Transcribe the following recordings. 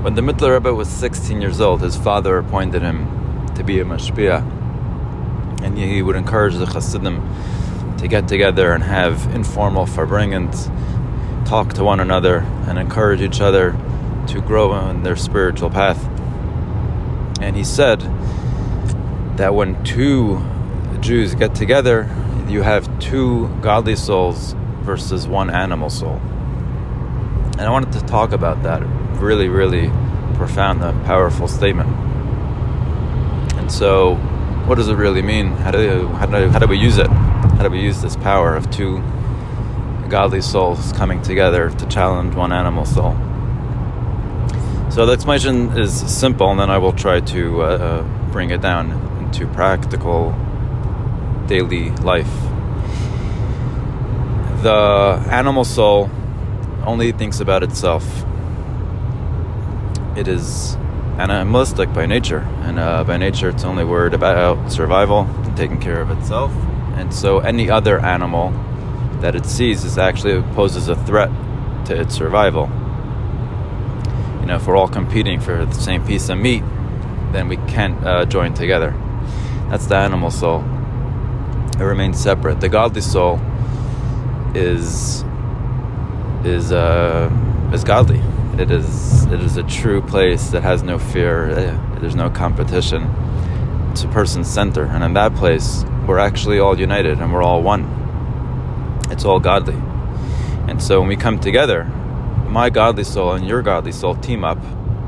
When the Mittler Rebbe was 16 years old, his father appointed him to be a mashpia, and he would encourage the Chassidim to get together and have informal farbrengens, talk to one another, and encourage each other to grow in their spiritual path. And he said that when two Jews get together, you have two godly souls versus one animal soul. And I wanted to talk about that really, really profound and powerful statement. And so, what does it really mean? How do, how do, how do we use it? How do we use this power of two godly souls coming together to challenge one animal soul? So the explanation is simple, and then I will try to uh, uh bring it down into practical daily life. The animal soul only thinks about itself. It is animalistic by nature, and uh, by nature it's only worried about survival and taking care of itself. And so any other animal that it sees is actually poses a threat to its survival. You know, if we're all competing for the same piece of meat, then we can't uh, join together. That's the animal soul. It remains separate. The godly soul is is uh, is godly. It is it is a true place that has no fear. Eh, there's no competition. It's a person center, and in that place, we're actually all united and we're all one. It's all godly, and so when we come together, my godly soul and your godly soul team up.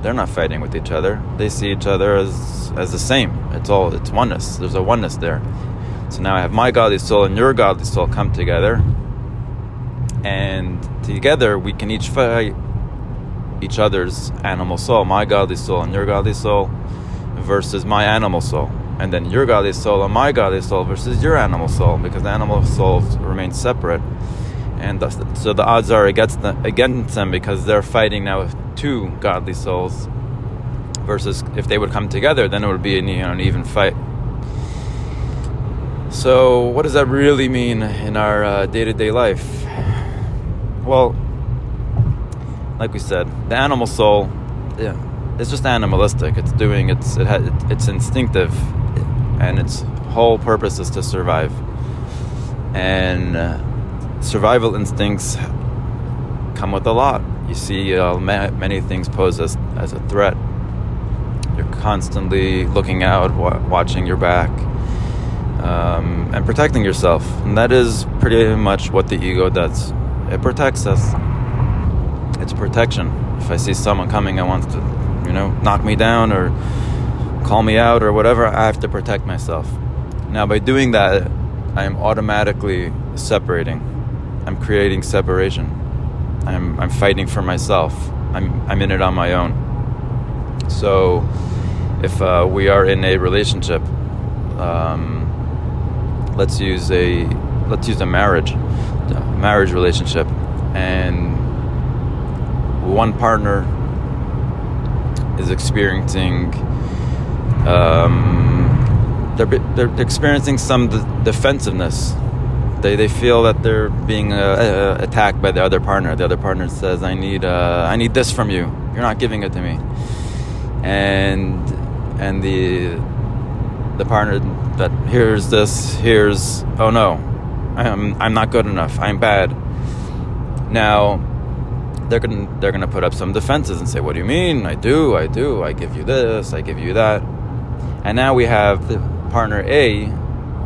They're not fighting with each other. They see each other as as the same. It's all it's oneness. There's a oneness there. So now I have my godly soul and your godly soul come together, and together we can each fight each other's animal soul, my godly soul and your godly soul versus my animal soul. And then your godly soul and my godly soul versus your animal soul, because the animal souls remain separate. And so the odds are against them, against them because they're fighting now with two godly souls. Versus if they would come together, then it would be an, you know, an even fight. So, what does that really mean in our day to day life? Well, like we said, the animal soul, yeah, it's just animalistic. It's doing it's it ha, it's instinctive, and its whole purpose is to survive. And uh, survival instincts come with a lot. You see, uh, ma- many things pose as as a threat. You're constantly looking out, wa- watching your back. Um, and protecting yourself. And that is pretty much what the ego does. It protects us. It's protection. If I see someone coming and wants to, you know, knock me down or call me out or whatever, I have to protect myself. Now, by doing that, I am automatically separating. I'm creating separation. I'm, I'm fighting for myself. I'm, I'm in it on my own. So, if uh, we are in a relationship, um, let's use a let's use a marriage marriage relationship and one partner is experiencing um, they're, they're experiencing some defensiveness. They, they feel that they're being uh, uh, attacked by the other partner. The other partner says i need uh, i need this from you. You're not giving it to me. And and the the partner that hears this hears, oh no I'm I'm not good enough. I'm bad. Now they're gonna they're gonna put up some defenses and say, "What do you mean? I do, I do. I give you this, I give you that." And now we have the partner A,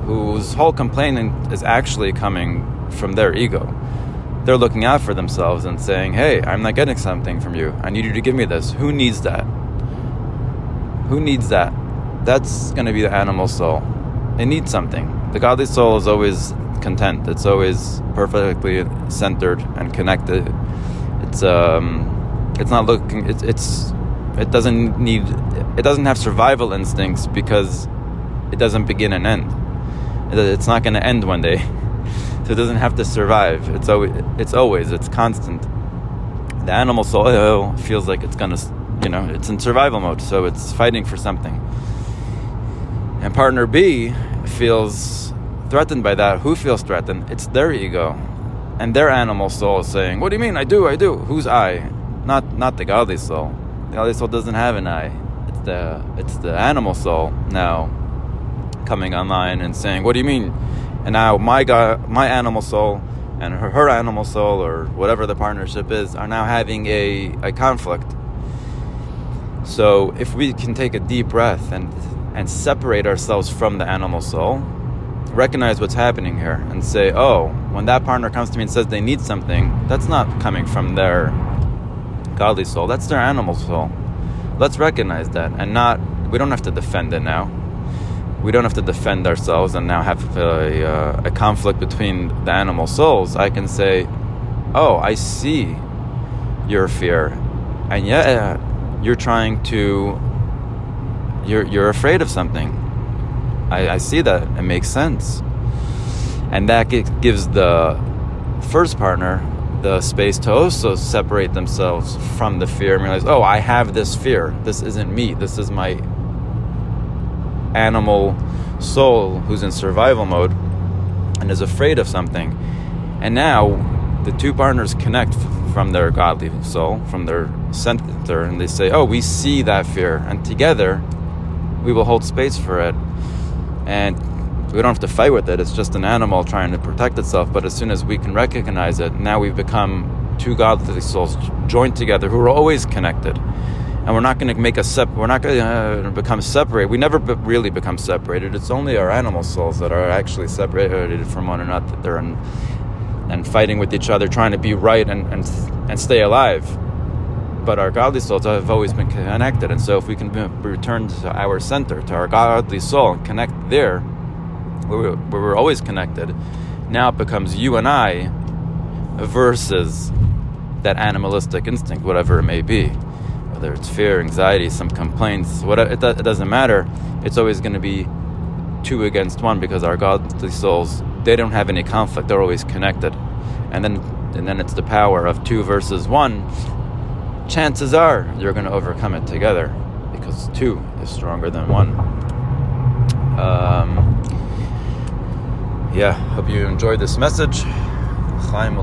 whose whole complaining is actually coming from their ego. They're looking out for themselves and saying, "Hey, I'm not getting something from you. I need you to give me this. Who needs that? Who needs that? That's to be the animal soul. It needs something. The godly soul is always content. It's always perfectly centered and connected. It's um, it's not looking. It's it's it doesn't need. It doesn't have survival instincts because it doesn't begin and end. It's not going to end one day, so it doesn't have to survive. It's always it's always it's constant. The animal soul feels like it's gonna, you know, it's in survival mode, so it's fighting for something. And partner B feels threatened by that, who feels threatened? It's their ego. And their animal soul saying, What do you mean? I do, I do. Who's I? Not not the godly soul. The godly soul doesn't have an I. It's the it's the animal soul now coming online and saying, "What do you mean?" And now my God, my animal soul and her, her animal soul or whatever the partnership is are now having a, a conflict. So if we can take a deep breath and and separate ourselves from the animal soul, recognize what's happening here and say, oh, when that partner comes to me and says they need something, that's not coming from their godly soul, that's their animal soul. Let's recognize that and not, we don't have to defend it now. We don't have to defend ourselves and now have a, uh, a conflict between the animal souls. I can say, oh, I see your fear. And yet, you're trying to you're you're afraid of something. I, I see that. It makes sense. And that gives the first partner the space to also separate themselves from the fear and realize, oh, I have this fear. This isn't me. This is my animal soul who's in survival mode and is afraid of something. And now the two partners connect from their godly soul, from their center, and they say, oh, we see that fear. And together, we will hold space for it. And we don't have to fight with it. It's just an animal trying to protect itself. But as soon as we can recognize it, now we've become two godly souls joined together who are always connected. And we're not going to make a sep- We're not going to uh, become separated. We never be- really become separated. It's only our animal souls that are actually separated from one another. They're in, and fighting with each other, trying to be right and, and and stay alive but our godly souls have always been connected. And so, if we can return to our center, to our godly soul, and connect there, where we're always connected, now it becomes you and I versus that animalistic instinct, whatever it may be. Whether it's fear, anxiety, some complaints, whatever, it, it doesn't matter. It's always going to be two against one because our godly souls, they don't have any conflict, they're always connected. And then and then it's the power of two versus one chances are you're going to overcome it together because two is stronger than one. Um, yeah, hope you enjoyed this message. Chaim